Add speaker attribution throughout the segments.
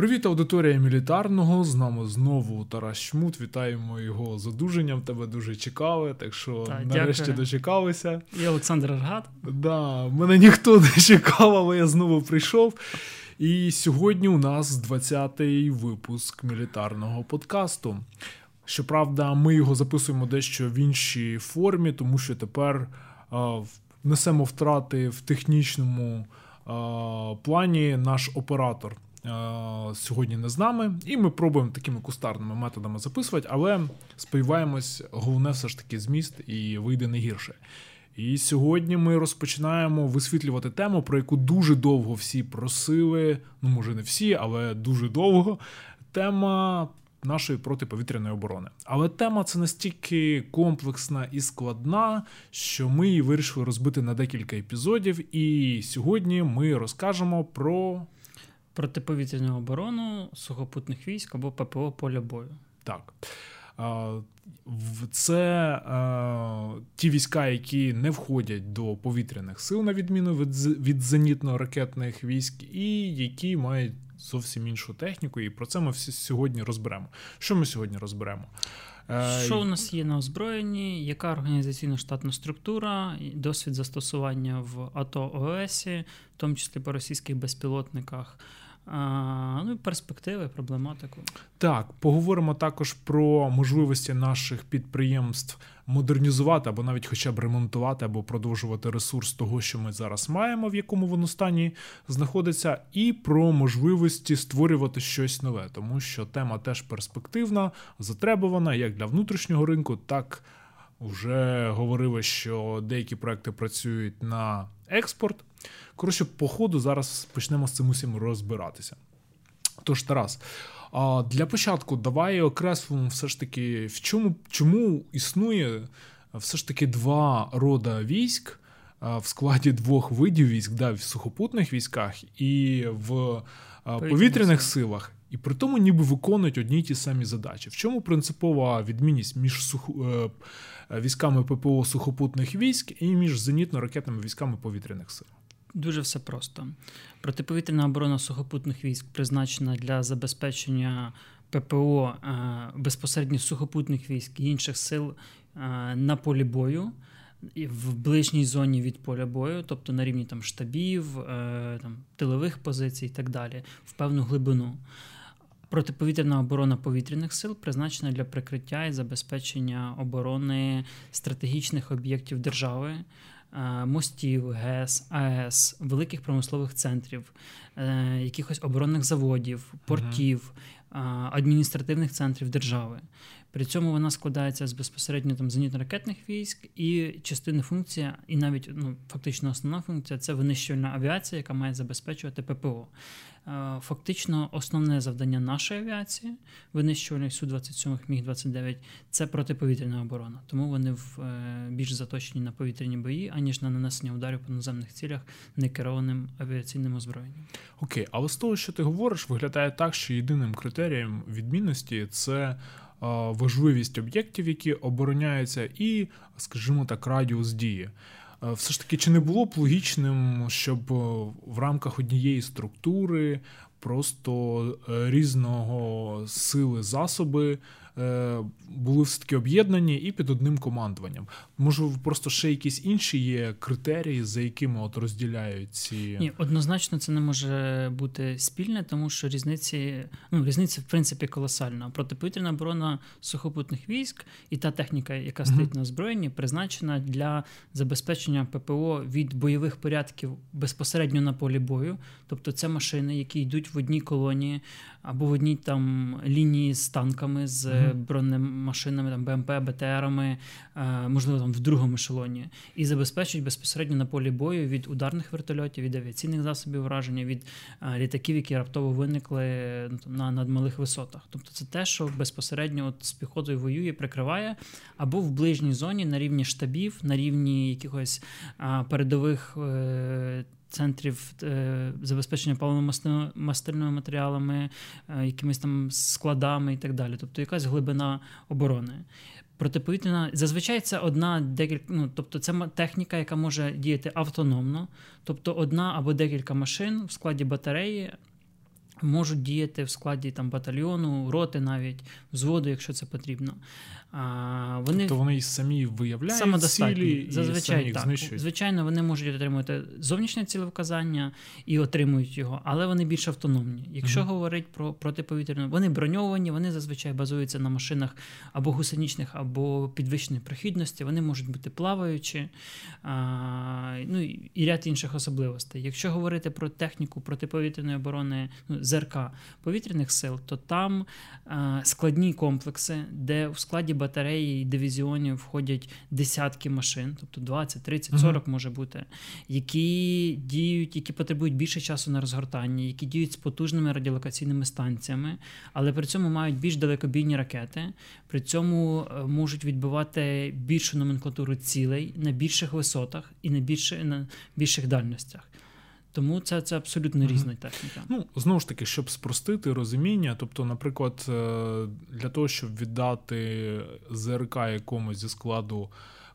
Speaker 1: Привіт, аудиторія мілітарного. З нами знову Тарас Шмут. Вітаємо його з одужанням. Тебе дуже чекали, так що
Speaker 2: Так,
Speaker 1: нарешті
Speaker 2: дякую.
Speaker 1: дочекалися.
Speaker 2: І Олександр Аргат.
Speaker 1: Да, мене ніхто не чекав, але я знову прийшов. І сьогодні у нас 20-й випуск мілітарного подкасту. Щоправда, ми його записуємо дещо в іншій формі, тому що тепер а, несемо втрати в технічному а, плані наш оператор. А, Сьогодні не з нами, і ми пробуємо такими кустарними методами записувати, але сподіваємось, головне все ж таки зміст і вийде не гірше. І сьогодні ми розпочинаємо висвітлювати тему, про яку дуже довго всі просили. Ну, може, не всі, але дуже довго. Тема нашої протиповітряної оборони. Але тема це настільки комплексна і складна, що ми її вирішили розбити на декілька епізодів. І сьогодні ми розкажемо про
Speaker 2: Протиповітряну оборону сухопутних військ або ППО поля бою.
Speaker 1: Так. Це ті війська, які не входять до повітряних сил, на відміну від, від зенітно-ракетних військ, і які мають зовсім іншу техніку. І про це ми всі сьогодні розберемо. Що ми сьогодні розберемо? Е,
Speaker 2: Що у нас є на озброєнні? Яка організаційно штатна структура, досвід застосування в АТО ОС, в тому числі по російських безпілотниках? Ну перспективи, проблематику.
Speaker 1: Так, поговоримо також про можливості наших підприємств модернізувати або навіть хоча б ремонтувати або продовжувати ресурс того, що ми зараз маємо, в якому воно стані знаходиться, і про можливості створювати щось нове, тому що тема теж перспективна, затребувана як для внутрішнього ринку, так вже говорили, що деякі проекти працюють на експорт. Коротше, по ходу зараз почнемо з цим усім розбиратися. Тож, Тарас, для початку давай окреслимо все ж таки, в чому чому існує все ж таки два рода військ в складі двох видів військ, да, в сухопутних військах і в
Speaker 2: Повітряних
Speaker 1: повітряних силах. І при тому ніби виконують одні й ті самі задачі. В чому принципова відмінність між суху, е, е, військами ППО сухопутних військ і між зенітно-ракетними військами повітряних сил?
Speaker 2: Дуже все просто. Протиповітряна оборона сухопутних військ призначена для забезпечення ППО е, безпосередньо сухопутних військ і інших сил е, на полі бою. В ближній зоні від поля бою, тобто на рівні там штабів, е, там тилових позицій і так далі, в певну глибину. Протиповітряна оборона повітряних сил призначена для прикриття і забезпечення оборони стратегічних об'єктів держави, мостів, ГЕС, АЕС, великих промислових центрів, е, якихось оборонних заводів, портів, е, адміністративних центрів держави. При цьому вона складається з безпосередньо там зенітно-ракетних військ і частини функція, і навіть ну, фактично основна функція це винищувальна авіація, яка має забезпечувати ППО. Е, Фактично, основне завдання нашої авіації, винищувальних Су-27, Міг-29, це протиповітряна оборона. Тому вони в, е, більш заточені на повітряні бої, аніж на нанесення ударів по наземних цілях некерованим авіаційним озброєнням.
Speaker 1: Окей, але з того, що ти говориш, виглядає так, що єдиним критерієм відмінності це важливість об'єктів, які обороняються, і, скажімо так, радіус дії. Е, Все ж таки, чи не було б логічним, щоб е, в рамках однієї структури просто е, різного сили засоби е, були все таки об'єднані і під одним командуванням? Можливо, просто ще якісь інші є критерії, за якими от розділяють ці.
Speaker 2: Ні, однозначно це не може бути спільне, тому що різниці, ну різниця в принципі колосальна. Протиповітряна оборона сухопутних військ і та техніка, яка стоїть на озброєнні, призначена для забезпечення ППО від бойових порядків безпосередньо на полі бою. Тобто це машини, які йдуть в одній колонії або в одній там лінії з танками, з
Speaker 1: Мгм.
Speaker 2: бронемашинами, там БМП, БТРами, е, можливо, там в другому ешелоні, і забезпечують безпосередньо на полі бою від ударних вертольотів, від авіаційних засобів враження, від е, літаків, які раптово виникли на надмалих висотах. Тобто це те, що безпосередньо от з піхотою воює, прикриває, або в ближній зоні на рівні штабів, на рівні якихось передових. е, Центрів е, забезпечення паливно-мастильними матеріалами, е, якимись там складами і так далі. Тобто якась глибина оборони. Протиповітряна зазвичай це одна декілька. Ну тобто, це техніка, яка може діяти автономно, тобто одна або декілька машин в складі батареї можуть діяти в складі там батальйону, роти навіть, взводу, якщо це потрібно.
Speaker 1: А, вони тобто вони і самі виявляють цілі
Speaker 2: Зазвичай
Speaker 1: і самі
Speaker 2: так.
Speaker 1: знищують?
Speaker 2: Звичайно, вони можуть отримувати зовнішнє цілевказання і отримують його, але вони більш автономні. Якщо uh говорити про протиповітряну, вони броньовані, вони зазвичай базуються на машинах або гусеничних, або підвищеної прохідності, вони можуть бути плаваючі, а, ну і ряд інших особливостей. Якщо говорити про техніку протиповітряної оборони, ну, ЗРК повітряних сил, то там а, складні комплекси, де в складі батареї і дивізіонів входять десятки машин, тобто 20, 30, 40 mm-hmm. може бути, які діють, які потребують більше часу на розгортання, які діють з потужними радіолокаційними станціями, але при цьому мають більш далекобійні ракети, при цьому е, можуть відбивати більшу номенклатуру цілей на більших висотах і на більше на більших дальностях. Тому це це абсолютно різна техніка.
Speaker 1: Ну знову ж таки, щоб спростити розуміння. Тобто, наприклад, е, для того, щоб віддати ЗРК якомусь зі складу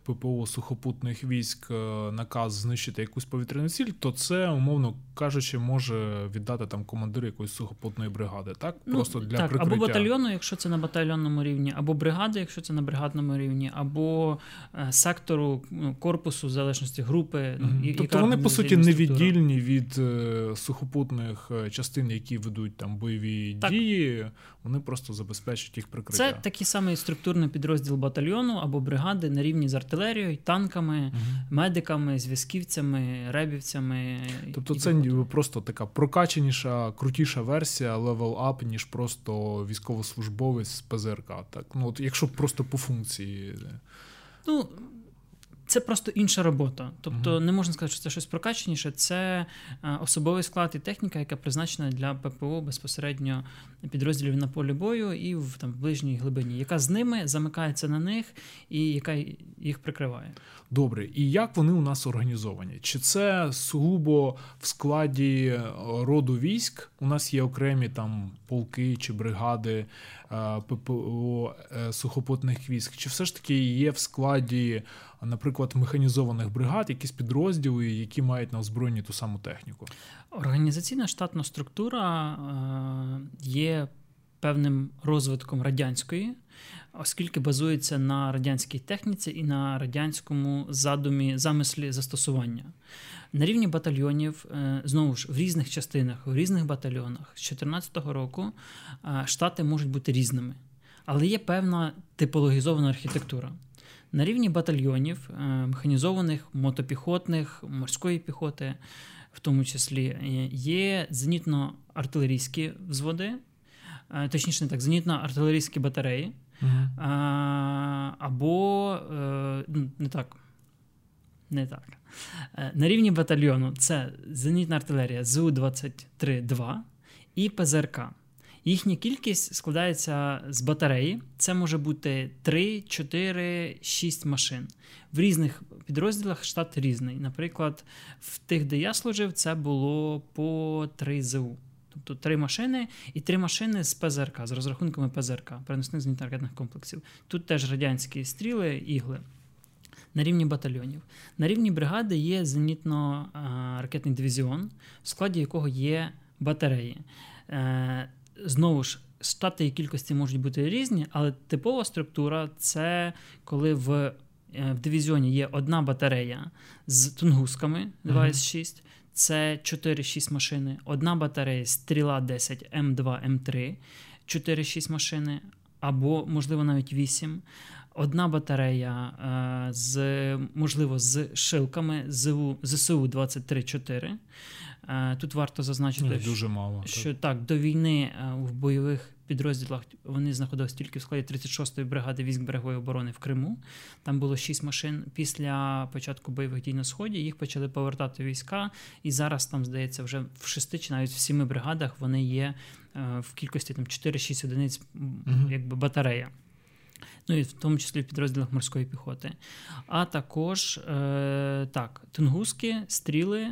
Speaker 1: ППО сухопутних військ е, наказ знищити якусь повітряну ціль, то це, умовно кажучи, може віддати там командир якоїсь сухопутної бригади. Так,
Speaker 2: ну,
Speaker 1: просто для
Speaker 2: так,
Speaker 1: прикриття.
Speaker 2: або батальйону, якщо це на батальйонному рівні, або бригади, якщо це на бригадному рівні, або е, сектору ну, корпусу в залежності групи.
Speaker 1: Угу. І, тобто вони по суті невіддільні від е, сухопутних частин, які ведуть там бойові так. дії. Вони просто забезпечують їх прикриття.
Speaker 2: Це такий самий структурний підрозділ батальйону або бригади на рівні з артилерією, танками, угу. медиками, зв'язківцями, ребівцями.
Speaker 1: Тобто, це ніби просто така прокаченіша, крутіша версія, level up, ніж просто військовослужбовець з ПЗРК. Так, ну от якщо просто по функції.
Speaker 2: Ну, це просто інша робота. Тобто, uh-huh. не можна сказати, що це щось прокаченіше. Це е, особовий склад і техніка, яка призначена для ППО безпосередньо підрозділів на полі бою і в там в ближній глибині, яка з ними замикається на них і яка їх прикриває.
Speaker 1: Добре, і як вони у нас організовані? Чи це сугубо в складі роду військ? У нас є окремі там полки чи бригади е, ППО е, сухопутних військ? Чи все ж таки є в складі? Наприклад, механізованих бригад, якісь підрозділи, які мають на озброєнні ту саму техніку?
Speaker 2: Організаційна штатна структура е, є певним розвитком радянської, оскільки базується на радянській техніці і на радянському задумі замислі застосування. На рівні батальйонів, е, знову ж в різних частинах, в різних батальйонах з 2014 року е, штати можуть бути різними. Але є певна типологізована архітектура. На рівні батальйонів, е, механізованих, мотопіхотних, морської піхоти, в тому числі, е, є зенітно-артилерійські взводи, е, точніше, не так, зенітно-артилерійські батареї, або ну, не так. Не так. На рівні батальйону це зенітна артилерія ЗУ-23-2 і ПЗРК. Їхня кількість складається з батареї. Це може бути 3, 4, 6 машин. В різних підрозділах штат різний. Наприклад, в тих, де я служив, це було по 3 ЗУ. Тобто три машини і три машини з ПЗРК, з розрахунками ПЗРК, переносних зенітно-ракетних комплексів. Тут теж радянські стріли, ігли. На рівні батальйонів. На рівні бригади є зенітно-ракетний дивізіон, в складі якого є батареї. Знову ж штати і кількості можуть бути різні, але типова структура це коли в е, в дивізіоні є одна батарея з тунгусками 2С6, це 4-6 машини, одна батарея стріла 10 М2, М3, 4-6 машини, або, можливо, навіть 8. Одна батарея е, з, можливо, з шилками ЗСУ 23-4. Е, тут варто зазначити,
Speaker 1: ну, дуже мало,
Speaker 2: що так. так до війни е, в бойових підрозділах вони знаходилися тільки в складі 36-ї бригади військ берегової оборони в Криму. Там було 6 машин. Після початку бойових дій на сході їх почали повертати війська, і зараз там здається вже в шести чи навіть в сіми бригадах вони є е, в кількості там 4-6 одиниць, угу. якби батарея. Ну і в тому числі в підрозділах морської піхоти. А також е, так, тунгуски, стріли,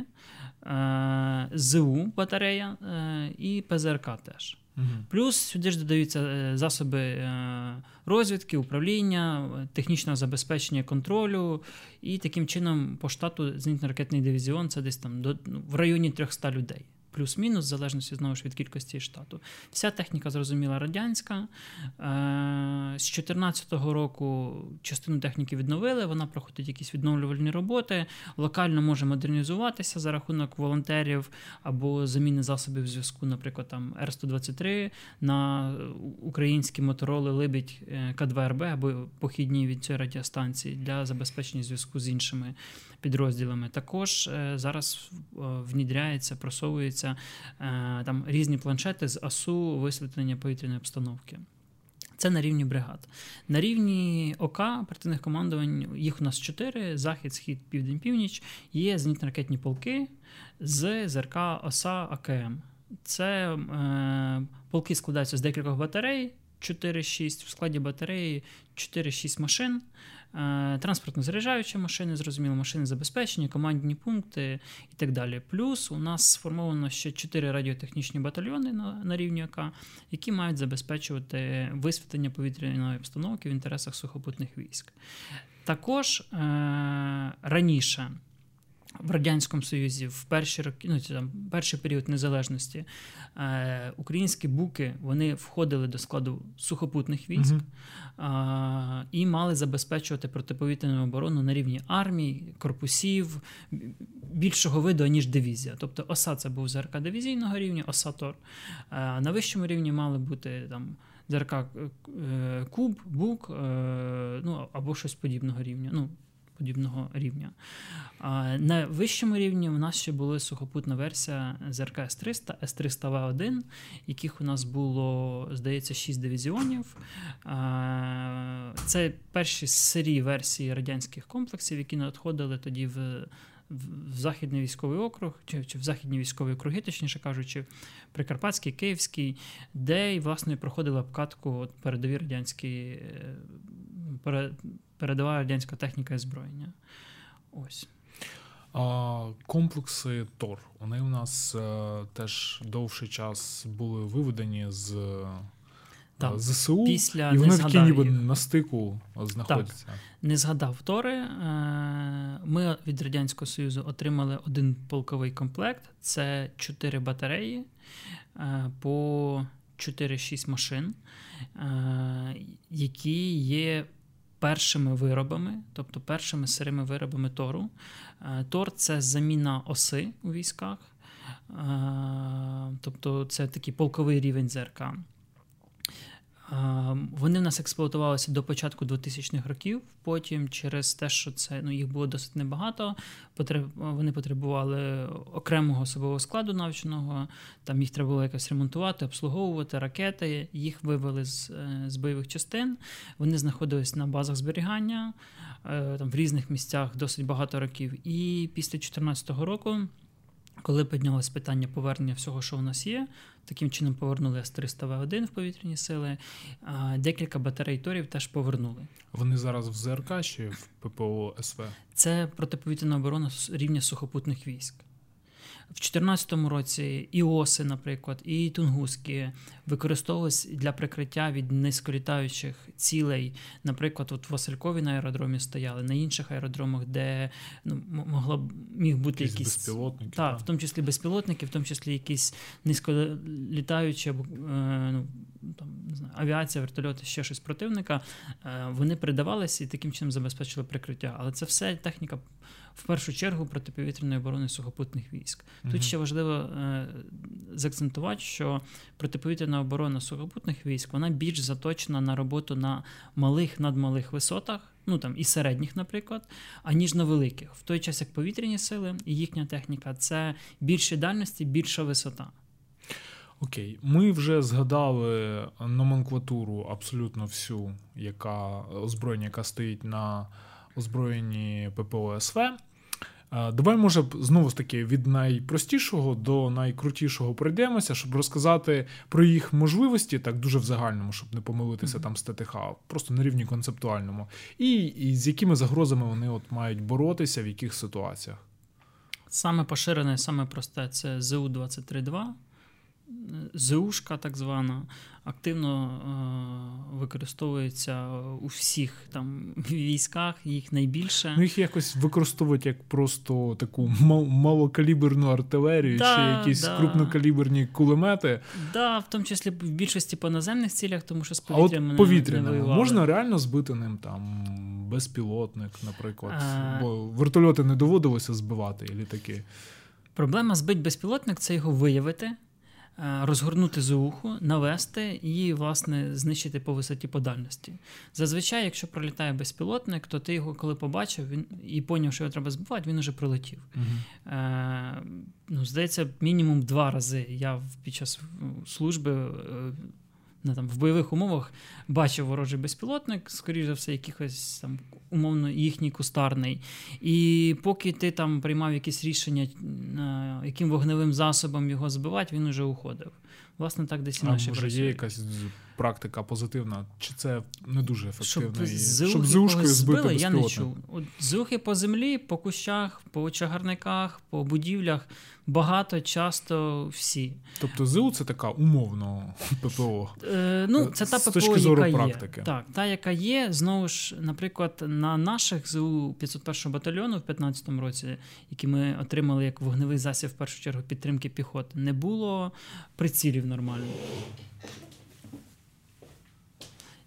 Speaker 2: ЗУ батарея е, і ПЗРК теж. Угу. Плюс сюди ж додаються е, засоби розвідки, управління, технічного забезпечення контролю, і таким чином по штату зенітно-ракетний дивізіон це десь там до, ну, в районі 300 людей плюс-мінус, в залежності знову ж від кількості штату. Вся техніка зрозуміла радянська. Е, з 2014 року частину техніки відновили, вона проходить якісь відновлювальні роботи, локально може модернізуватися за рахунок волонтерів або заміни засобів зв'язку, наприклад, там Р-123 на українські мотороли Либідь е, К2РБ або похідні від цієї радіостанції для забезпечення зв'язку з іншими підрозділами. Також е, зараз внідряється, просовується там різні планшети з АСУ висвітлення повітряної обстановки. Це на рівні бригад. На рівні ОК оперативних командувань їх у нас чотири: захід, схід, південь, північ. Є зенітно-ракетні полки з ЗРК ОСА АКМ. Це е, полки складаються з декількох батарей, 4-6, в складі батареї 4-6 машин. Е, транспортно-заряджаючі машини, зрозуміло, машини забезпечення, командні пункти і так далі. Плюс у нас сформовано ще 4 радіотехнічні батальйони на на рівні АК, які мають забезпечувати висвітлення повітряної обстановки в інтересах сухопутних військ. Також е- раніше в Радянському Союзі в перші роки, ну там перший період незалежності е, українські буки вони входили до складу сухопутних військ uh-huh. е, і мали забезпечувати протиповітряну оборону на рівні армії, корпусів більшого виду, ніж дивізія. Тобто ОСА це був ЗРК дивізійного рівня, ОСА ТОР. Е, на вищому рівні мали бути там. ЗРК е, Куб, Бук, е, ну або щось подібного рівня. Ну, подібного рівня. На вищому рівні у нас ще була сухопутна версія ЗРК С-300, С-300В1, яких у нас було, здається, 6 дивізіонів. Це перші серії версії радянських комплексів, які надходили тоді в. В Західний військовий округ, чи, чи в західні військові округи, точніше кажучи, Прикарпатський, Київський, де власне проходили обкатку передові радянські е, передова радянська техніка і зброєння. Ось.
Speaker 1: А, Комплекси Тор. Вони у нас а, е, теж довший час були виведені з е, так. ЗСУ,
Speaker 2: Після
Speaker 1: і вони такі ніби на стику знаходяться. Так.
Speaker 2: Не згадав Тори. Е, ми від Радянського Союзу отримали один полковий комплект: це чотири батареї по 4-6 машин, які є першими виробами, тобто першими сирими виробами Тору. Е, Тор це заміна оси у військах, е, тобто це такий полковий рівень ЗРК. Вони в нас експлуатувалися до початку 2000-х років. Потім, через те, що це ну, їх було досить небагато, вони потребували окремого особового складу навченого. Там їх треба було якось ремонтувати, обслуговувати ракети. Їх вивели з, е, з бойових частин. Вони знаходились на базах зберігання е, там в різних місцях досить багато років. І після 2014 року. Коли піднялось питання повернення всього, що у нас є, таким чином повернули С-300В1 в повітряні сили, декілька батарей торів теж повернули.
Speaker 1: Вони зараз в ЗРК чи в ППО СВ?
Speaker 2: Це протиповітряна оборона рівня сухопутних військ. В 2014 році і оси, наприклад, і тунгуски використовувалися для прикриття від низьколітаючих цілей. Наприклад, от в Василькові на аеродромі стояли, на інших аеродромах, де ну, могло міг бути якісь, якісь
Speaker 1: безпілотники.
Speaker 2: Так, та. в тому числі безпілотники, в тому числі якісь низьколітаючі або е, ну, там, не знаю, авіація, вертольоти, ще щось противника. Е, вони передавалися і таким чином забезпечили прикриття. Але це все техніка в першу чергу протиповітряної оборони сухопутних військ. Тут угу. ще важливо е, заакцентувати, що протиповітряна оборона сухопутних військ вона більш заточена на роботу на малих надмалих висотах. Ну там і середніх, наприклад, аніж на великих. В той час як повітряні сили і їхня техніка це більші дальності, більша висота.
Speaker 1: Окей, ми вже згадали номенклатуру абсолютно всю, яка озброєння, яка стоїть на озброєнні ППО СВ. Давай, може, знову ж таки від найпростішого до найкрутішого пройдемося, щоб розказати про їх можливості, так дуже в загальному, щоб не помилитися mm-hmm. там з ТТХ, просто на рівні концептуальному, і, і з якими загрозами вони от мають боротися, в яких ситуаціях.
Speaker 2: Саме поширене, саме просте це ЗУ-23-2. ЗУшка, так звана, активно е, використовується у всіх там військах, їх найбільше.
Speaker 1: Ну, їх якось використовують як просто таку мал- малокаліберну артилерію
Speaker 2: Да,
Speaker 1: чи якісь
Speaker 2: да.
Speaker 1: крупнокаліберні кулемети.
Speaker 2: Да, в тому числі в більшості по наземних цілях, тому що з
Speaker 1: А
Speaker 2: повітрям
Speaker 1: от
Speaker 2: не-
Speaker 1: повітряному
Speaker 2: не воювали.
Speaker 1: можна реально збити ним там безпілотник, наприклад.
Speaker 2: А-
Speaker 1: Бо вертольоти не доводилося збивати, і літаки.
Speaker 2: Проблема збить безпілотник це його виявити, е, розгорнути зуху, навести і, власне, знищити по висоті по дальності. Зазвичай, якщо пролітає безпілотник, то ти його, коли побачив він, і поняв, що його треба збивати, він уже прилетів. Е, ну, здається, мінімум два рази я під час е, служби. На, там, в бойових умовах бачив ворожий безпілотник, скоріш за все, якихось там умовно їхній кустарний. І поки ти там приймав якісь рішення, е, яким вогневим засобом його збивати, він уже уходив. Власне, так десь і наші працюють.
Speaker 1: є якась практика позитивна, чи це не дуже ефективно?
Speaker 2: Щоб,
Speaker 1: і-
Speaker 2: з
Speaker 1: щоб
Speaker 2: ухи
Speaker 1: з ушкою
Speaker 2: когось
Speaker 1: збити
Speaker 2: я не чув. От з ухи по землі, по кущах, по чагарниках, по будівлях багато, часто всі.
Speaker 1: Тобто ЗУ це така умовно ППО.
Speaker 2: Е, ну, це та
Speaker 1: З
Speaker 2: ППО,
Speaker 1: точки зору
Speaker 2: яка
Speaker 1: практики.
Speaker 2: є. Так, та, яка є. Знову ж, наприклад, на наших ЗУ 501 батальйону в 15-му році, які ми отримали як вогневий засіб в першу чергу підтримки піхоти, не було прицілів нормально.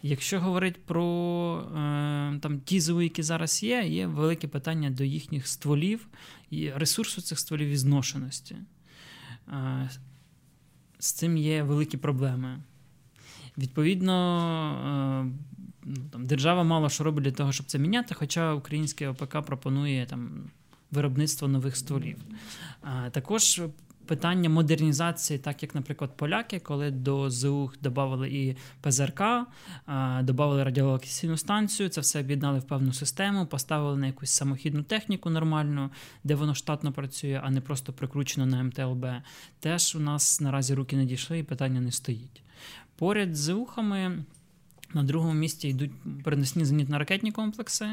Speaker 2: Якщо говорити про е, там, ЗУ, які зараз є, є велике питання до їхніх стволів і ресурсу цих стволів і зношеності. Е, з цим є великі проблеми. Відповідно, е, ну, там, держава мало що робить для того, щоб це міняти, хоча українське ОПК пропонує там, виробництво нових стволів. Е, Також питання модернізації, так як, наприклад, поляки, коли до ЗУ додали і ПЗРК, е, додали радіолокаційну станцію, це все об'єднали в певну систему, поставили на якусь самохідну техніку нормальну, де воно штатно працює, а не просто прикручено на МТЛБ. Теж у нас наразі руки не дійшли і питання не стоїть. Поряд з ухами на другому місці йдуть перенесні зенітно-ракетні комплекси.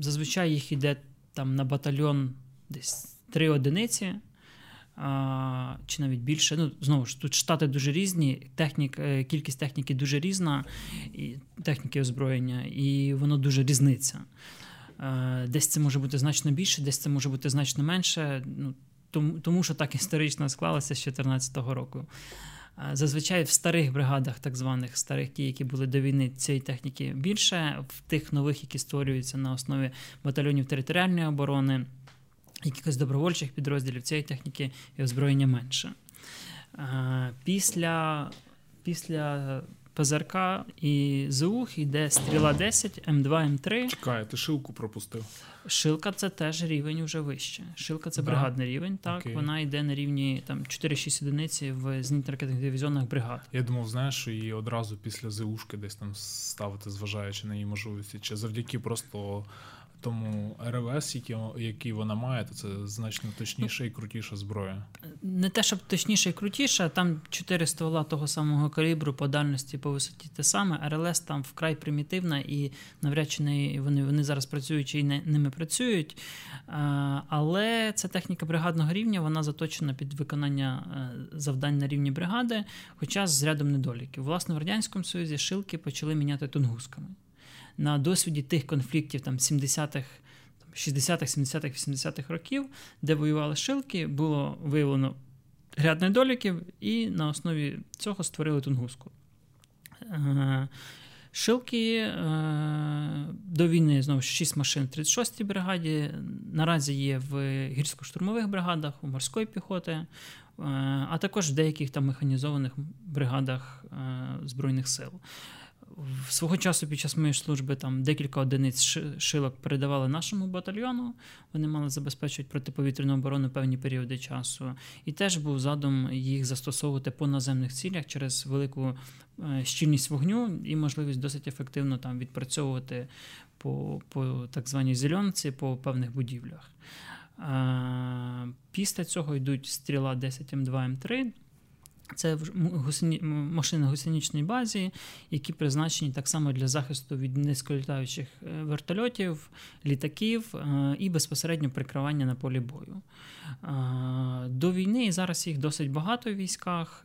Speaker 2: Зазвичай їх йде там на батальйон десь три одиниці. А, чи навіть більше. Ну, знову ж, тут штати дуже різні, технік, е, кількість техніки дуже різна, і техніки озброєння, і воно дуже різниться. Е, Десь це може бути значно більше, десь це може бути значно менше. Ну, тому, тому що так історично склалося з 2014 року. Е, Зазвичай в старих бригадах, так званих старих, ті, які були до війни, цієї техніки більше, в тих нових, які створюються на основі батальйонів територіальної оборони, якихось добровольчих підрозділів, цієї техніки і озброєння менше. Після, після ПЗРК і ЗУХ йде стріла 10, М2, М3.
Speaker 1: Чекай, ти шилку пропустив.
Speaker 2: Шилка це теж рівень вже вище. Шилка це
Speaker 1: Да?
Speaker 2: бригадний рівень. Так,
Speaker 1: Окей.
Speaker 2: вона йде на рівні там 4-6 одиниці в зенітно-ракетних дивізіонах бригад.
Speaker 1: Я думав, знаєш, що її одразу після ЗУшки десь там ставити, зважаючи на її можливості, чи завдяки просто тому РВС, який, який вона має, то це значно точніша і крутіша зброя.
Speaker 2: Не те, щоб точніше і крутіше, там 4 ствола того самого калібру по дальності, по висоті те саме. РЛС там вкрай примітивна і навряд чи не, вони, вони зараз працюють і не, ними працюють. А, але це техніка бригадного рівня, вона заточена під виконання е, завдань на рівні бригади, хоча з рядом недоліків. Власне, в Радянському Союзі шилки почали міняти тунгусками. На досвіді тих конфліктів там 70-х. 60-х, 70-х, 80-х років, де воювали шилки, було виявлено ряд недоліків, і на основі цього створили тунгуску. Е, Шилки е, до війни знову ж 6 машин в 36-й бригаді. Наразі є в гірсько-штурмових бригадах, у морської піхоти, е, а також в деяких там механізованих бригадах Збройних сил. Свого часу під час моєї служби там декілька одиниць шилок передавали нашому батальйону. Вони мали забезпечувати протиповітряну оборону певні періоди часу. І теж був задум їх застосовувати по наземних цілях через велику е, щільність вогню і можливість досить ефективно там відпрацьовувати по, по так званій зеленці по певних будівлях. Е, Після цього йдуть стріла 10 М2 М3. Це машини на гусеничній базі, які призначені так само для захисту від низьколітаючих е, вертольотів, літаків е, і безпосередньо прикривання на полі бою. Е, до війни і зараз їх досить багато в військах.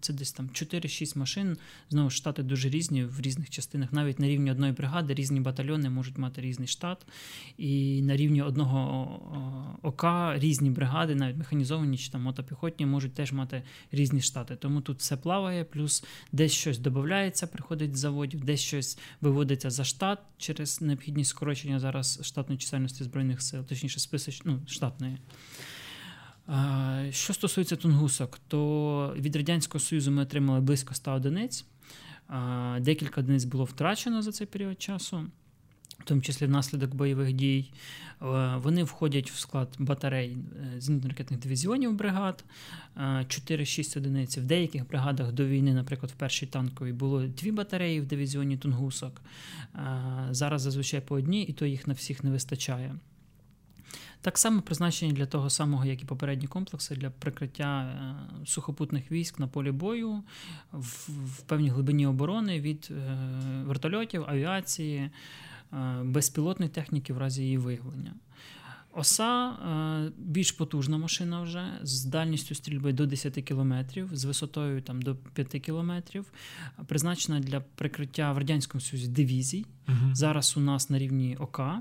Speaker 2: Це десь там 4-6 машин. Знову ж, штати дуже різні в різних частинах. Навіть на рівні одної бригади різні батальйони можуть мати різний штат. І на рівні одного ОК різні бригади, навіть механізовані чи там мотопіхотні, можуть теж мати різні штати. Тому тут все плаває, плюс десь щось додається, приходить з заводів, десь щось виводиться за штат через необхідність скорочення зараз штатної чисельності збройних сил, точніше, списоч, ну, штатної. Що стосується тунгусок, то від Радянського Союзу ми отримали близько 100 одиниць. Декілька одиниць було втрачено за цей період часу в тому числі внаслідок бойових дій. Е, вони входять в склад батарей е, зенітно-ракетних дивізіонів бригад, 4-6 е, одиниць. В деяких бригадах до війни, наприклад, в першій танковій було дві батареї в дивізіоні Тунгусок. Зараз зазвичай по одній, і то їх на всіх не вистачає. Так само призначені для того самого, як і попередні комплекси, для прикриття сухопутних військ на полі бою в, в певній глибині оборони від вертольотів, авіації, безпілотної техніки в разі її виявлення. Оса е, більш потужна машина вже з дальністю стрільби до 10 км, з висотою там, до 5 км, призначена для прикриття в Радянському Союзі дивізій. Угу. Зараз у нас на рівні ОК. Е,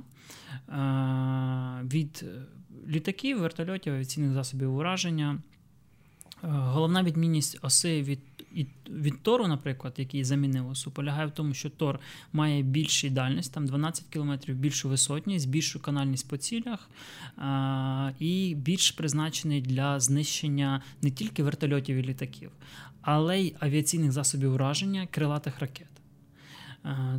Speaker 2: від літаків, вертольотів, авіаційних засобів ураження. Головна відмінність оси від і від Тору, наприклад, який замінив осу, полягає в тому, що Тор має більшу дальність, там 12 км, більшу висотність, більшу канальність по цілях а, і більш призначений для знищення не тільки вертольотів і літаків, але й авіаційних засобів ураження крилатих ракет.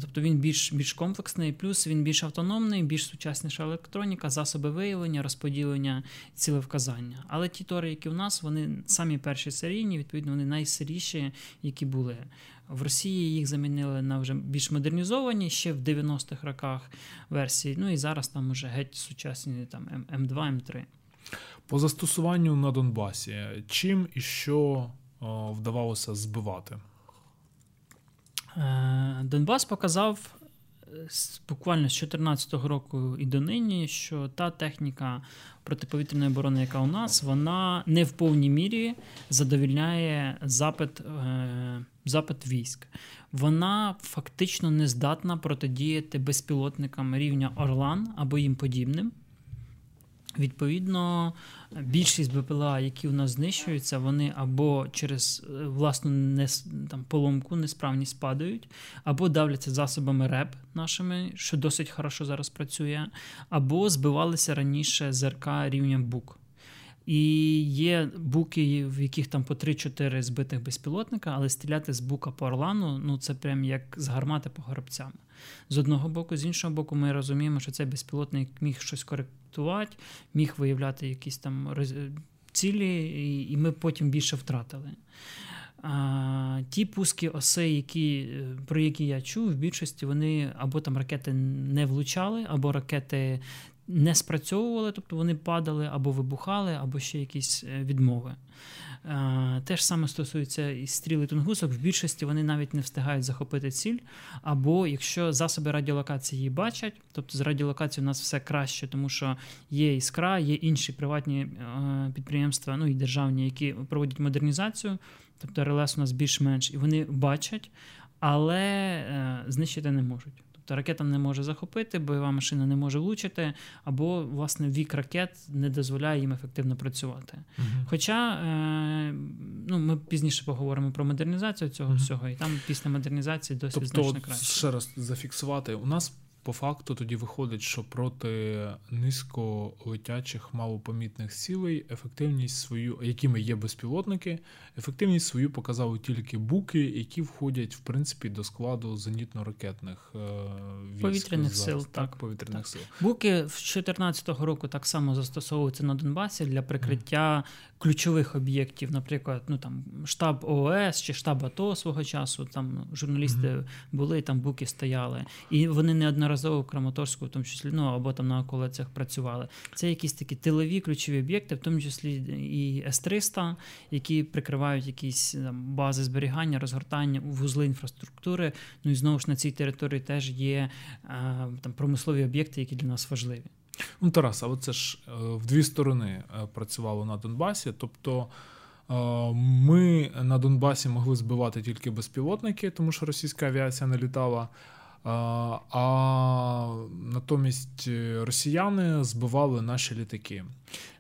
Speaker 2: Тобто він більш більш комплексний, плюс він більш автономний, більш сучасніша електроніка, засоби виявлення, розподілення, цілевказання. Але ті тори, які в нас, вони самі перші серійні, відповідно, вони найсиріші, які були. В Росії їх замінили на вже більш модернізовані ще в 90-х роках версії. Ну і зараз там вже геть сучасні там М2, М3.
Speaker 1: По застосуванню на Донбасі, чим і що вдавалося збивати?
Speaker 2: Е, Донбас показав е, буквально з 2014 року і до нині, що та техніка протиповітряної оборони, яка у нас, вона не в повній мірі задовільняє запит. Е, запит військ, вона фактично не здатна протидіяти безпілотникам рівня Орлан або їм подібним. Відповідно, більшість БПЛА, які у нас знищуються, вони або через е, власну не, там, поломку, несправність падають, або давляться засобами РЕП нашими, що досить хорошо зараз працює, або збивалися раніше ЗРК рівнем БУК. І є буки, в яких там по 3-4 збитих безпілотника, але стріляти з бука по орлану ну це прям як з гармати по горобцям. З одного боку, з іншого боку, ми розуміємо, що цей безпілотник міг щось коректувати, міг виявляти якісь там цілі, і ми потім більше втратили. А, Ті пуски оси, які, про які я чув, в більшості вони або там ракети не влучали, або ракети не спрацьовували, тобто вони падали або вибухали, або ще якісь е, відмови. Е, те ж саме стосується і стріли тунгусок, в більшості вони навіть не встигають захопити ціль. Або якщо засоби радіолокації її бачать, тобто з радіолокацією у нас все краще, тому що є іскра, є інші приватні е, підприємства, ну і державні, які проводять модернізацію, тобто РЛС у нас більш-менш, і вони бачать, але знищити не можуть. Тобто ракета не може захопити, бойова машина не може влучити, або власне вік ракет не дозволяє їм ефективно працювати. Угу. Хоча е, ну, ми пізніше поговоримо про модернізацію цього угу. всього, і там після модернізації досить
Speaker 1: тобто,
Speaker 2: значно краще.
Speaker 1: Ще раз зафіксувати. У нас по факту тоді виходить, що проти низьколетячих малопомітних цілей ефективність свою, якими є безпілотники, ефективність свою показали тільки буки, які входять в принципі до складу зенітно-ракетних е, військ.
Speaker 2: повітряних сил. Так,
Speaker 1: так повітряних так. сил.
Speaker 2: Буки з 2014 року так само застосовуються на Донбасі для прикриття mm. ключових об'єктів, наприклад, ну там штаб ООС чи штаб АТО свого часу. Там журналісти mm. були, там буки стояли, і вони неодноразово неодноразово в Краматорську, в тому числі, ну або там на околицях працювали. Це якісь такі тилові ключові об'єкти, в тому числі і С-300, які прикривають якісь там, бази зберігання, розгортання, вузли інфраструктури. Ну і знову ж на цій території теж є е, там промислові об'єкти, які для нас важливі.
Speaker 1: Ну, Тарас, а це ж е, в дві сторони е, працювало на Донбасі. Тобто ми на Донбасі могли збивати тільки безпілотники, тому що російська авіація не літала. А натомість росіяни збивали наші літаки.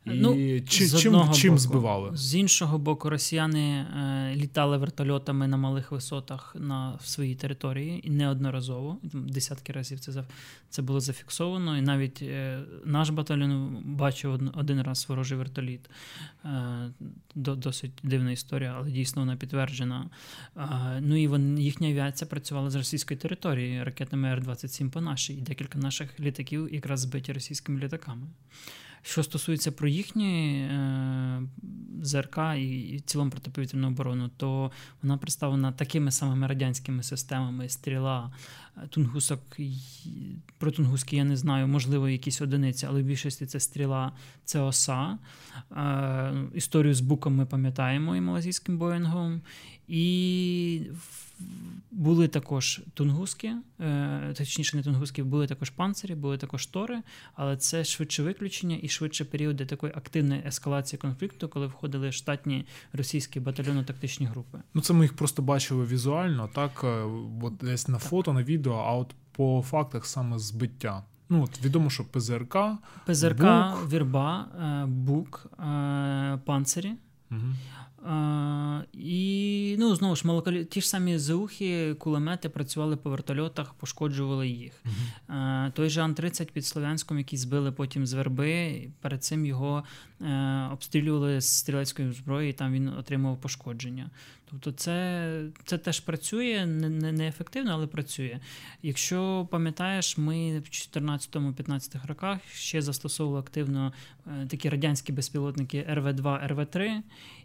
Speaker 1: І
Speaker 2: ну,
Speaker 1: чи, з чим чим боку. збивали?
Speaker 2: З іншого боку, росіяни е, літали вертольотами на малих висотах на своїй території і неодноразово. Десятки разів це це було зафіксовано. І навіть е, наш батальйон бачив один раз ворожий вертоліт. Е, досить дивна історія, але дійсно вона підтверджена. Е, ну і вон, їхня авіація працювала з російської території ракетами Р-27 по нашій. І декілька наших літаків якраз збиті російськими літаками. Що стосується про їхні е, ЗРК і, і цілому протиповітряну оборону, то вона представлена такими самими радянськими системами стріла, е, тунгусок. Про тунгуски я не знаю, можливо, якісь одиниці, але в більшості це стріла, це оса. Е, історію з буком ми пам'ятаємо і малазійським Боїнгом. І були також тунгуски, е, точніше, не тунгуски, були також панцирі, були також тори, але це швидше виключення і швидше періоди такої активної ескалації конфлікту, коли входили штатні російські батальйонно-тактичні групи.
Speaker 1: Ну це ми їх просто бачили візуально, так е, от десь на фото, на відео, а от по фактах саме збиття. Ну, от Відомо, що ПЗРК,
Speaker 2: ПЗРК, Бук. Вірба, е, Бук, панцирі. Угу. І ну, знову ж молоколі... ті ж самі зеухи, кулемети працювали по вертольотах, пошкоджували їх. Uh-huh. Той же Ан-30 під Слов'янськом, який збили потім з верби, перед цим його е, обстрілювали з стрілецької зброї, і там він отримав пошкодження. Тобто це це теж працює, не, не, не ефективно, але працює. Якщо пам'ятаєш, ми в 2014-15 роках ще застосовували активно е, такі радянські безпілотники РВ-2, РВ-3.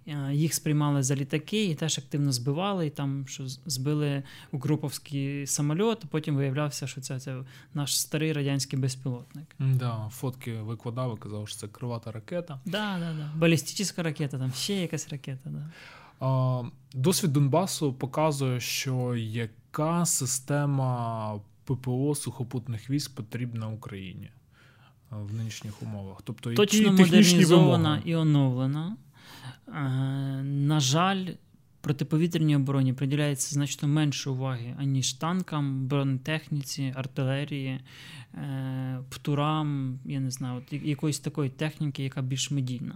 Speaker 2: Е, їх сприймали за літаки і теж активно збивали. І там що збили укруповський самоліт, потім виявлявся, що це це наш старий радянський безпілотник.
Speaker 1: Да, Фотки викладав і казав, що це кривата ракета.
Speaker 2: Да, да, да. Балістична ракета, там ще якась ракета. Да.
Speaker 1: Досвід Донбасу показує, що яка система ППО сухопутних військ потрібна Україні в нинішніх умовах. Тобто,
Speaker 2: Точно
Speaker 1: які
Speaker 2: модернізована
Speaker 1: вимоги?
Speaker 2: і оновлена. На жаль, протиповітряній обороні приділяється значно менше уваги, аніж танкам, бронетехніці, артилерії, е, птурам, я не знаю, от якоїсь такої техніки, яка більш медійна.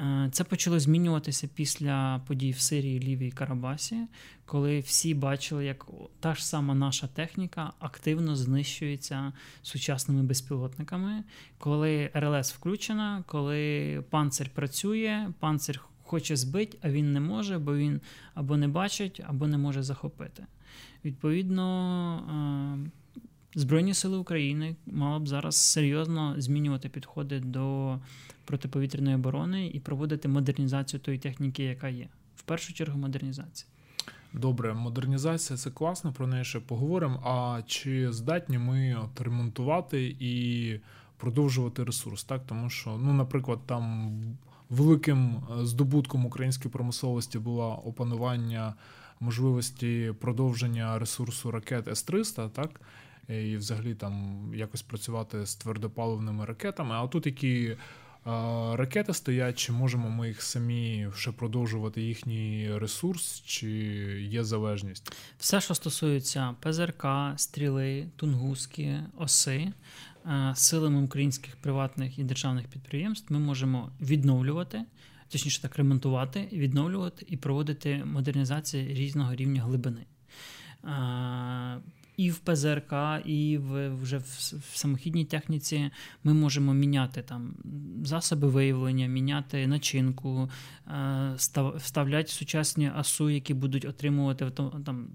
Speaker 2: Е, це почало змінюватися після подій в Сирії, Лівії і Карабасі, коли всі бачили, як та ж сама наша техніка активно знищується сучасними безпілотниками. Коли РЛС включена, коли панцир працює, панцир хоче збити, а він не може, бо він або не бачить, або не може захопити. Відповідно. Збройні сили України мали б зараз серйозно змінювати підходи до протиповітряної оборони і проводити модернізацію тої техніки, яка є. В першу чергу модернізація.
Speaker 1: Добре, модернізація це класно, про неї ще поговоримо. А чи здатні ми от ремонтувати і продовжувати ресурс? Так, тому що, ну, наприклад, там великим е, здобутком української промисловості було опанування можливості продовження ресурсу ракет С-300, так і взагалі там якось працювати з твердопаливними ракетами. А тут які ракети стоять, чи можемо ми їх самі ще продовжувати їхній ресурс, чи є залежність?
Speaker 2: Все, що стосується ПЗРК, стріли, тунгуски, оси. Силами українських приватних і державних підприємств ми можемо відновлювати, точніше так, ремонтувати, відновлювати і проводити модернізації різного рівня глибини і в ПЗРК, і в вже в, в самохідній техніці ми можемо міняти там засоби виявлення, міняти начинку, е, вставляти сучасні АСУ, які будуть отримувати там,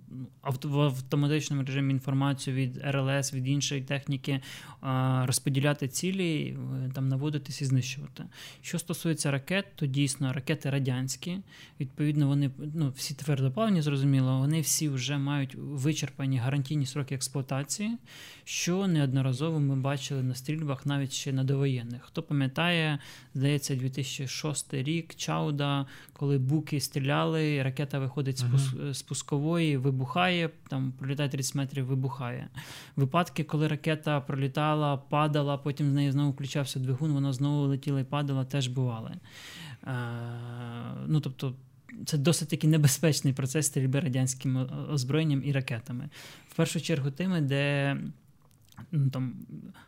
Speaker 2: в автоматичному режимі інформацію від РЛС, від іншої техніки, е, розподіляти цілі, е, там наводитись і знищувати. Що стосується ракет, то дійсно ракети радянські, відповідно, вони ну, всі твердопаливні, зрозуміло, вони всі вже мають вичерпані гарантійні плюс роки експлуатації, що неодноразово ми бачили на стрільбах навіть ще на довоєнних. Хто пам'ятає, здається, 2006 рік Чауда, коли буки стріляли, ракета виходить uh-huh. з пускової, вибухає, там пролітає 30 метрів, вибухає. Випадки, коли ракета пролітала, падала, потім з неї знову включався двигун, вона знову летіла і падала, теж бували. Е, ну, тобто, це досить таки небезпечний процес стрільби радянським озброєнням і ракетами. В першу чергу, тими, де ну, там,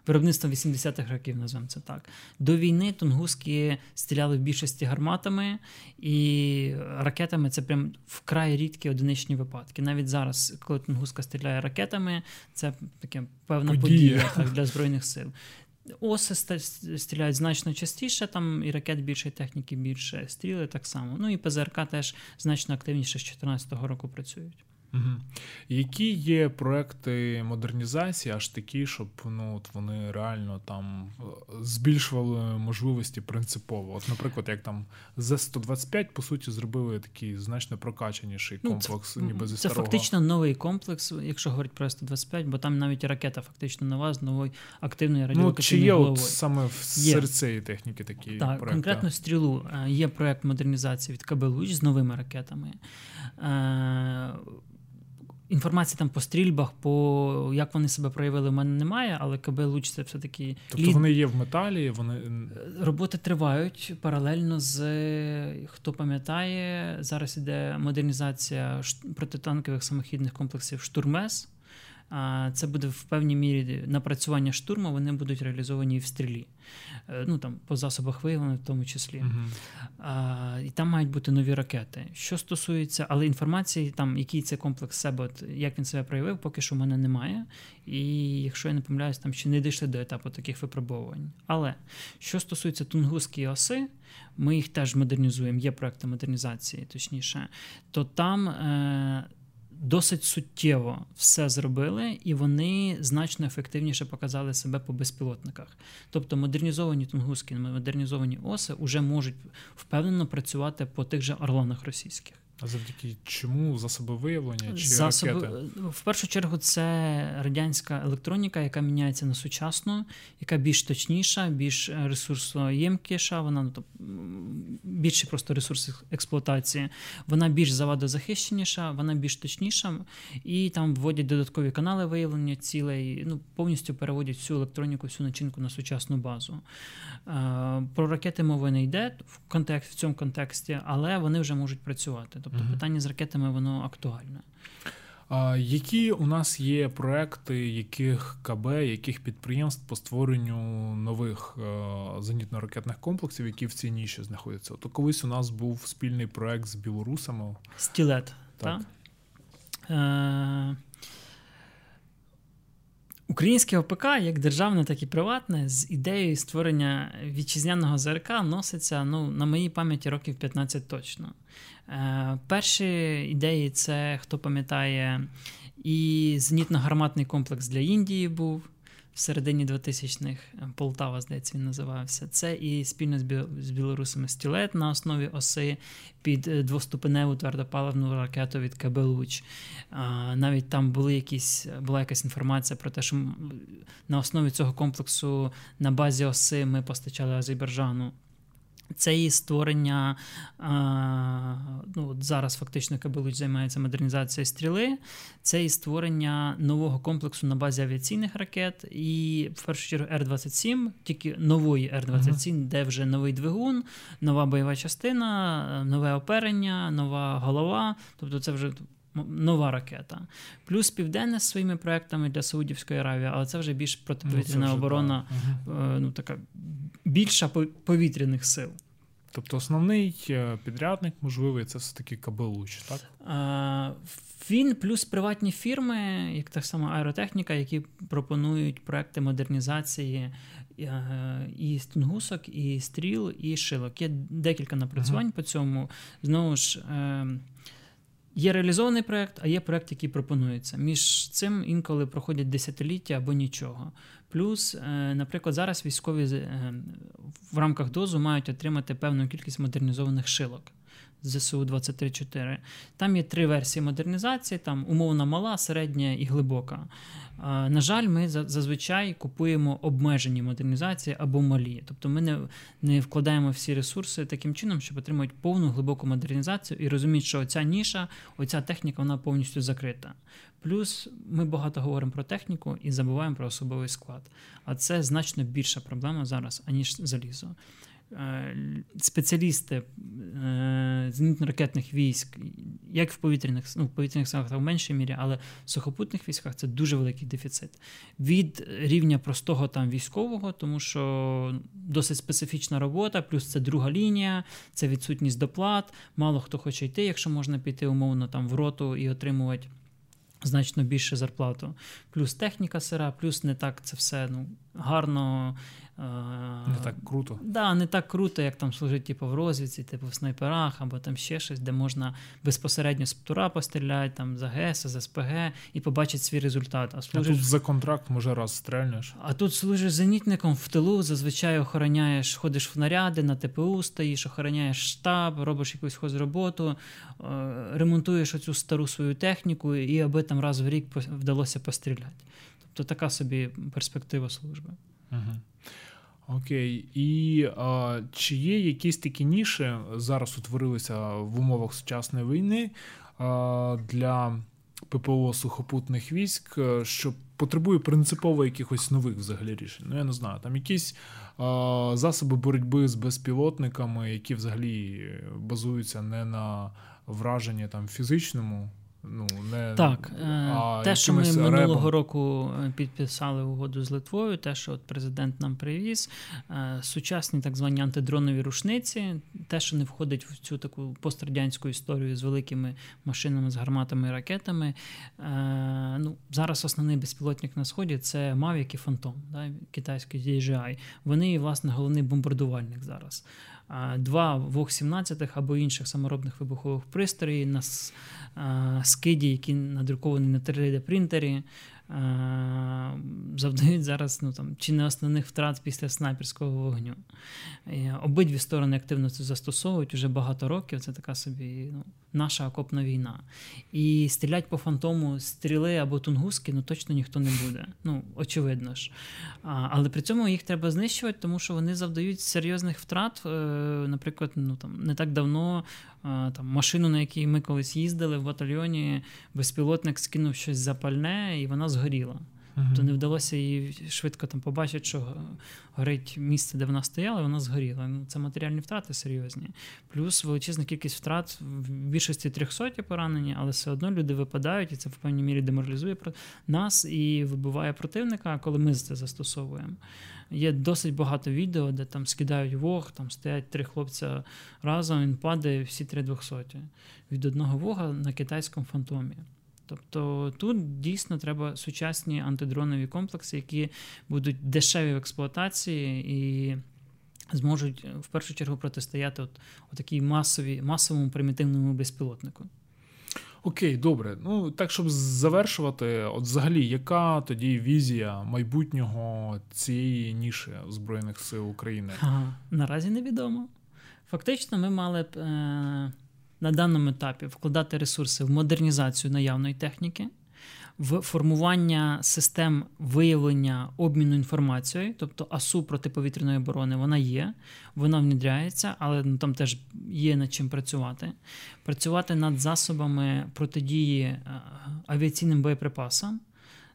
Speaker 2: Виробництво 80-х років, назвемо це так. До війни тунгуски стріляли в більшості гарматами, і ракетами це прям вкрай рідкі одиничні випадки. Навіть зараз, коли тунгуска стріляє ракетами, це таке певна подія, подія так, для Збройних сил. Оси стріляють значно частіше, там і ракет більше, і техніки більше, стріли так само. Ну і ПЗРК теж значно активніше з 2014 року працюють.
Speaker 1: Угу. Які є проекти модернізації, аж такі, щоб ну, от вони реально там е, збільшували можливості принципово? От, наприклад, як там З-125, по суті, зробили такий значно прокачаніший комплекс,
Speaker 2: ну,
Speaker 1: це, ніби
Speaker 2: зі
Speaker 1: Це старого.
Speaker 2: фактично новий комплекс, якщо говорити про С-125, бо там навіть ракета фактично нова з новою активною радіолокаційною
Speaker 1: Ну, Чи є
Speaker 2: головою.
Speaker 1: от саме в серед цієї техніки такі
Speaker 2: так,
Speaker 1: проекти?
Speaker 2: конкретно стрілу е, є проект модернізації від КБ «Луч» з новими ракетами. Інформації там по стрільбах, по як вони себе проявили, в мене немає, але КБ Луч це все-таки.
Speaker 1: Тобто лід... вони є в металі, вони. Е,
Speaker 2: роботи тривають паралельно з хто пам'ятає, зараз іде модернізація протитанкових самохідних комплексів Штурмес. Це буде в певній мірі напрацювання штурму, вони будуть реалізовані і в стрілі. Е, ну там по засобах виявлення, в тому числі. Uh-huh. А, І там мають бути нові ракети. Що стосується, але інформації, там який це комплекс себе, як він себе проявив, поки що в мене немає. І якщо я не помиляюсь, там ще не дійшли до етапу таких випробовувань. Але що стосується тунгуської оси, ми їх теж модернізуємо. Є проекти модернізації, точніше, то там. Е- досить суттєво все зробили, і вони значно ефективніше показали себе по безпілотниках. Тобто модернізовані тунгуски, модернізовані оси вже можуть впевнено працювати по тих же орланах російських.
Speaker 1: А завдяки чому засоби виявлення чи
Speaker 2: засоби
Speaker 1: ракети?
Speaker 2: в першу чергу це радянська електроніка, яка міняється на сучасну, яка більш точніша, більш ресурсоємкіша. Вона ну, більше просто ресурс експлуатації. Вона більш завадозахищеніша, вона більш точніша, і там вводять додаткові канали виявлення цілей. Ну повністю переводять всю електроніку, всю начинку на сучасну базу. Про ракети мови не йде в контекст в цьому контексті, але вони вже можуть працювати. Тобто угу. питання з ракетами воно актуальне.
Speaker 1: А Які у нас є проекти, яких КБ, яких підприємств по створенню нових е, зенітно-ракетних комплексів, які в цій ніші знаходяться? То колись у нас був спільний проект з білорусами.
Speaker 2: Стілет. Так. Е- Українське ОПК, як державне, так і приватне, з ідеєю створення вітчизняного ЗРК носиться ну, на моїй пам'яті років 15 точно. Е, Перші ідеї це, хто пам'ятає, і зенітно-гарматний комплекс для Індії був в середині 2000-х, Полтава, здається, він називався. Це і спільно з білорусами стілет на основі оси під е, двоступеневу твердопаливну ракету від КБ «Луч». Навіть там були якісь, була якась інформація про те, що на основі цього комплексу на базі оси ми постачали Азербайджану це і створення ну, от зараз фактично Кабелуч займається модернізацією стріли, це і створення нового комплексу на базі авіаційних ракет. І в першу чергу Р-27, тільки нової Р-27, uh-huh. де вже новий двигун, нова бойова частина, нове оперення, нова голова. Тобто це вже. Нова ракета. Плюс південне з своїми проектами для Саудівської Аравії, але це вже більш протиповітряна ну, оборона, uh ну така більша повітряних сил.
Speaker 1: Тобто основний е, підрядник, можливий, це все-таки Кабелуч, так?
Speaker 2: А, Він плюс приватні фірми, як так само аеротехніка, які пропонують проекти модернізації е, і стінгусок, і стріл, і шилок. Є декілька напрацювань uh-huh. по цьому. Знову ж. Є реалізований проект, а є проект, який пропонується. Між цим інколи проходять десятиліття або нічого. Плюс, е, наприклад, зараз військові е, в рамках дозу мають отримати певну кількість модернізованих шилок. ЗСУ 23.4. Там є три версії модернізації: там умовна мала, середня і глибока. На жаль, ми зазвичай купуємо обмежені модернізації або малі. Тобто ми не не вкладаємо всі ресурси таким чином, щоб отримати повну глибоку модернізацію і розуміти, що оця ніша, оця техніка вона повністю закрита. Плюс ми багато говоримо про техніку і забуваємо про особовий склад. А це значно більша проблема зараз, аніж залізо. Е, спеціалісти е, зенітно-ракетних військ, як в повітряних ну, в повітряних силах, в меншій мірі, але в сухопутних військах це дуже великий дефіцит. Від рівня простого там військового, тому що досить специфічна робота, плюс це друга лінія, це відсутність доплат. Мало хто хоче йти, якщо можна піти умовно там в роту і отримувати. Значно більше зарплату, плюс техніка сира, плюс не так це все ну гарно
Speaker 1: не так круто.
Speaker 2: Да, не так круто, як там служить типу, в розвідці, типу в снайперах, або там ще щось, де можна безпосередньо з птура постріляти, там за ГЕС, з СПГ і побачити свій результат.
Speaker 1: А, служиш... а тут за контракт може раз стрельнеш.
Speaker 2: А тут служиш зенітником в тилу, зазвичай охороняєш, ходиш в наряди, на ТПУ стоїш, охороняєш штаб, робиш якусь хозроботу, е, ремонтуєш оцю стару свою техніку, і аби там раз в рік вдалося постріляти. Тобто така собі перспектива служби.
Speaker 1: Угу. Окей, і а, чи є якісь такі ніші зараз утворилися в умовах сучасної війни а, для ППО сухопутних військ, що потребує принципово якихось нових взагалі рішень? Ну я не знаю, там якісь а, засоби боротьби з безпілотниками, які взагалі базуються не на враженні там фізичному ну не
Speaker 2: так. Е, те, що ми ребом. минулого року е, підписали угоду з Литвою, те, що от президент нам привіз, е, сучасні так звані антидронові рушниці, те, що не входить в цю таку пострадянську історію з великими машинами, з гарматами і ракетами. Ну, Зараз основний безпілотник на сході це Mavic і Phantom, да, китайський DJI. Вони, власне, головний бомбардувальник зараз. Два ВОГ-17 або інших саморобних вибухових пристроїв на скиді, які надруковані на 3D-принтері, завдають зараз ну, там, чи не основних втрат після снайперського вогню. Обидві сторони активно це застосовують уже багато років. Це така собі ну, наша окопна війна. І стрілять по фантому стріли або тунгуски ну, точно ніхто не буде. Ну, очевидно ж. А, Але при цьому їх треба знищувати, тому що вони завдають серйозних втрат. Е, наприклад, ну, там, не так давно там, машину, на якій ми колись їздили в батальйоні, безпілотник скинув щось запальне, і вона згоріла. Uh-huh. То не вдалося їй швидко там побачити, що горить місце, де вона стояла, і вона згоріла. Ну, Це матеріальні втрати серйозні. Плюс величезна кількість втрат в більшості 300 поранені, але все одно люди випадають, і це в певній мірі деморалізує нас і вибиває противника, коли ми це застосовуємо. Є досить багато відео, де там скидають вог, там стоять три хлопця разом, він падає всі три двохсоті від одного вога на китайському фантомі. Тобто тут дійсно треба сучасні антидронові комплекси, які будуть дешеві в експлуатації і зможуть в першу чергу протистояти от, от такій масовій, масовому примітивному безпілотнику.
Speaker 1: Окей, добре. Ну так щоб завершувати, от взагалі, яка тоді візія майбутнього цієї ніші Збройних сил України?
Speaker 2: Ага, Наразі невідомо. Фактично, ми мали б е, на даному етапі вкладати ресурси в модернізацію наявної техніки в формування систем виявлення обміну інформацією, тобто АСУ протиповітряної оборони, вона є, вона внедряється, але ну, там теж є над чим працювати. Працювати над засобами протидії е, авіаційним боєприпасам.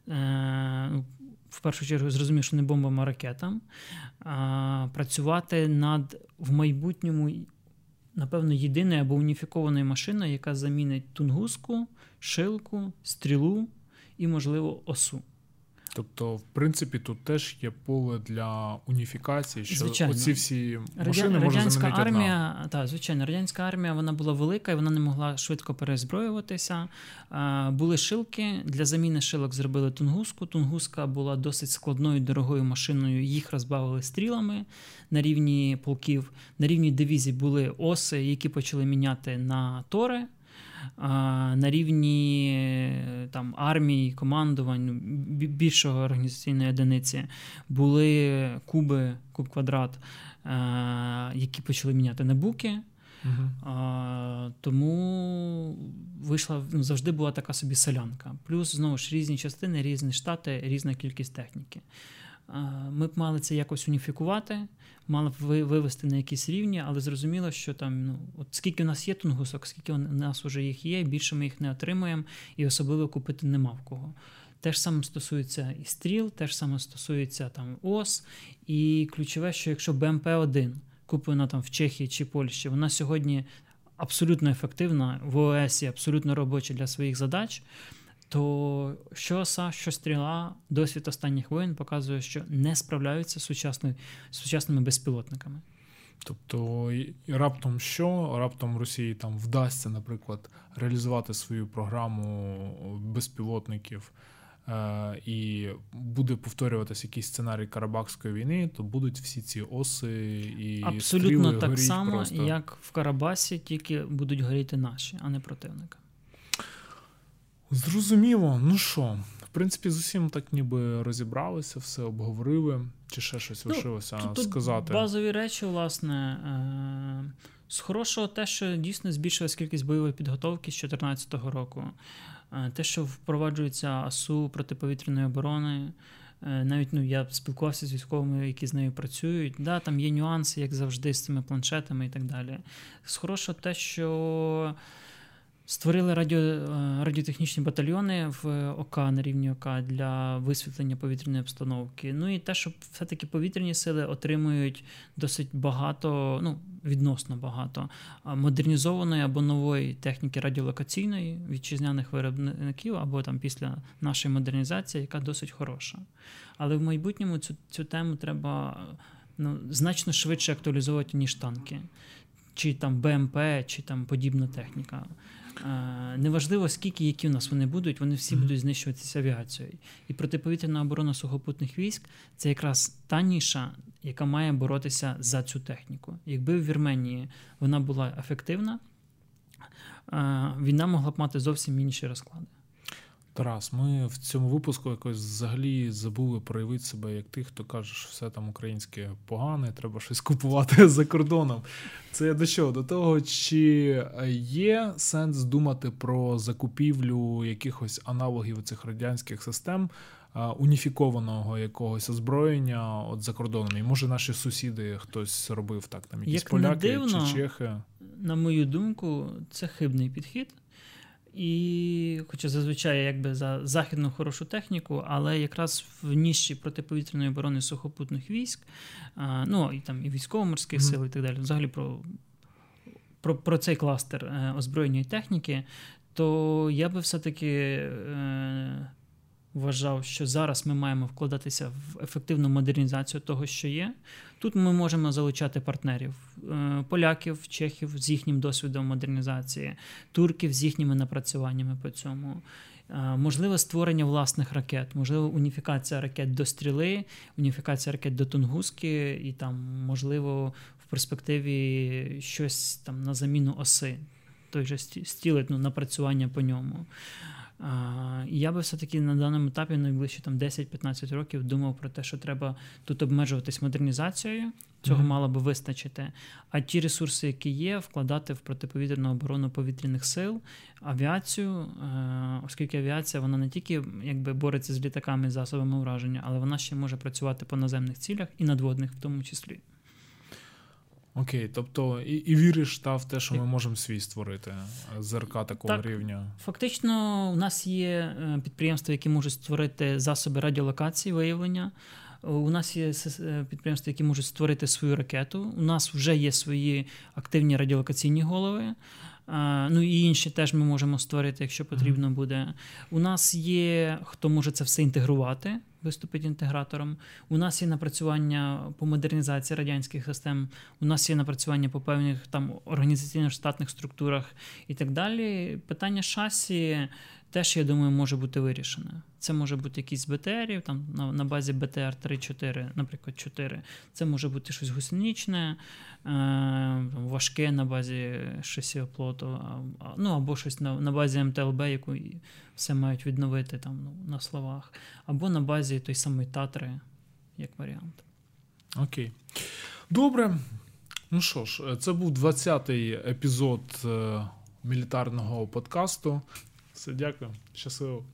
Speaker 2: Е, ну, в першу чергу зрозумів, що не бомбам, а ракетам. Працювати над в майбутньому, напевно, єдиною або уніфікованою машиною, яка замінить тунгуску, шилку, стрілу і, можливо, осу.
Speaker 1: Тобто, в принципі, тут теж є поле для уніфікації, що звичайно. оці всі машини Радя... може замінити
Speaker 2: армія, одна. Так, звичайно, радянська армія вона була велика і вона не могла швидко перезброюватися. Були шилки для заміни шилок зробили тунгуску. Тунгуска була досить складною дорогою машиною. Їх розбавили стрілами на рівні полків. На рівні дивізій були оси, які почали міняти на тори на рівні там, армії, командувань ну, більшого організаційної одиниці були куби, куб квадрат, які почали міняти на буки. Угу. А, Тому вийшла ну, завжди була така собі солянка. Плюс знову ж різні частини, різні штати, різна кількість техніки. Ми б мали це якось уніфікувати, мали б вивести на якісь рівні, але зрозуміло, що там ну, от скільки в нас є тунгусок, скільки у нас вже їх є, більше ми їх не отримуємо, і особливо купити нема в кого. Те ж саме стосується і стріл, те ж саме стосується там ОС. І ключове, що якщо БМП-1 куплена там в Чехії чи Польщі, вона сьогодні абсолютно ефективна, в ОСі абсолютно робоча для своїх задач, то що ОСА, що стріла, досвід останніх воєн показує, що не справляються з сучасними безпілотниками.
Speaker 1: Тобто раптом що? Раптом Росії там вдасться, наприклад, реалізувати свою програму безпілотників Е, і буде повторюватися якийсь сценарій Карабахської війни, то будуть всі ці оси і
Speaker 2: абсолютно
Speaker 1: стріли
Speaker 2: так само,
Speaker 1: просто.
Speaker 2: як в Карабасі, тільки будуть горіти наші, а не противника.
Speaker 1: Зрозуміло, ну що, в принципі, з усім так ніби розібралися, все обговорили, чи ще щось ну, лишилося тут, сказати.
Speaker 2: Тут базові речі, власне, е- з хорошого, те, що дійсно збільшилась кількість бойової підготовки з 2014 року. Е, те, що впроваджується АСУ протиповітряної оборони, е, навіть ну, я спілкувався з військовими, які з нею працюють. Да, Там є нюанси, як завжди, з цими планшетами і так далі. З хорошого те, що Створили радіо, е, радіотехнічні батальйони в ОК на рівні ОК для висвітлення повітряної обстановки. Ну і те, що все-таки повітряні сили отримують досить багато, ну відносно багато модернізованої або нової техніки радіолокаційної вітчизняних виробників, або там після нашої модернізації, яка досить хороша. Але в майбутньому цю цю тему треба ну, значно швидше актуалізовувати, ніж танки, чи там БМП, чи там подібна техніка. Неважливо, скільки які у нас вони будуть, вони всі mm-hmm. будуть знищуватися авіацією. І протиповітряна оборона сухопутних військ це якраз та ніша, яка має боротися за цю техніку. Якби в Вірменії вона була ефективна, війна могла б мати зовсім інші розклади.
Speaker 1: Тарас, ми в цьому випуску якось взагалі забули проявити себе як тих, хто каже, що все там українське погане, треба щось купувати за кордоном. Це до чого? До того, чи є сенс думати про закупівлю якихось аналогів цих радянських систем, уніфікованого якогось озброєння от за кордоном? І може наші сусіди хтось робив так, там якісь як поляки дивно, чи чехи?
Speaker 2: На мою думку, це хибний підхід. І, хоча зазвичай якби за західну хорошу техніку, але якраз в ніші протиповітряної оборони сухопутних військ, а, ну і там і військово-морських mm-hmm. сил, і так далі, взагалі про про, про цей кластер е, озброєння техніки, то я би все-таки е, вважав, що зараз ми маємо вкладатися в ефективну модернізацію того, що є. Тут ми можемо залучати партнерів: е, поляків, чехів з їхнім досвідом модернізації, турків з їхніми напрацюваннями по цьому. Е, можливе створення власних ракет, можливо, уніфікація ракет до стріли, уніфікація ракет до Тунгуски, і там, можливо, в перспективі щось там на заміну оси, той же стілить ну, напрацювання по ньому. Я би все-таки на даному етапі найближчі там 10-15 років думав про те, що треба тут обмежуватись модернізацією. Цього mm-hmm. мало би вистачити. А ті ресурси, які є, вкладати в протиповітряну оборону повітряних сил, авіацію, е, оскільки авіація вона не тільки якби бореться з літаками і засобами ураження, але вона ще може працювати по наземних цілях і надводних в тому числі.
Speaker 1: Окей, тобто і і віриш та в те, що ми можемо свій створити е, ЗРК такого
Speaker 2: так,
Speaker 1: рівня.
Speaker 2: Фактично, у нас є е, підприємства, які можуть створити засоби радіолокації виявлення. У нас є е, підприємства, які можуть створити свою ракету. У нас вже є свої активні радіолокаційні голови. Ну і інші теж ми можемо створити, якщо потрібно буде. У нас є хто може це все інтегрувати виступить інтегратором. У нас є напрацювання по модернізації радянських систем, у нас є напрацювання по певних там організаційно-штатних структурах і так далі. Питання шасі теж, я думаю, може бути вирішене. Це може бути якийсь БТРів, там на на базі БТР 3-4, наприклад, 4. Це може бути щось гусеничне, е, важке на базі шасі оплоту, ну або щось на на базі МТЛБ, яку все мають відновити там ну, на словах, або на базі той самої Татри, як варіант.
Speaker 1: Окей. Добре. Ну що ж, це був 20-й епізод е, мілітарного подкасту. Все, дякую, щасливо.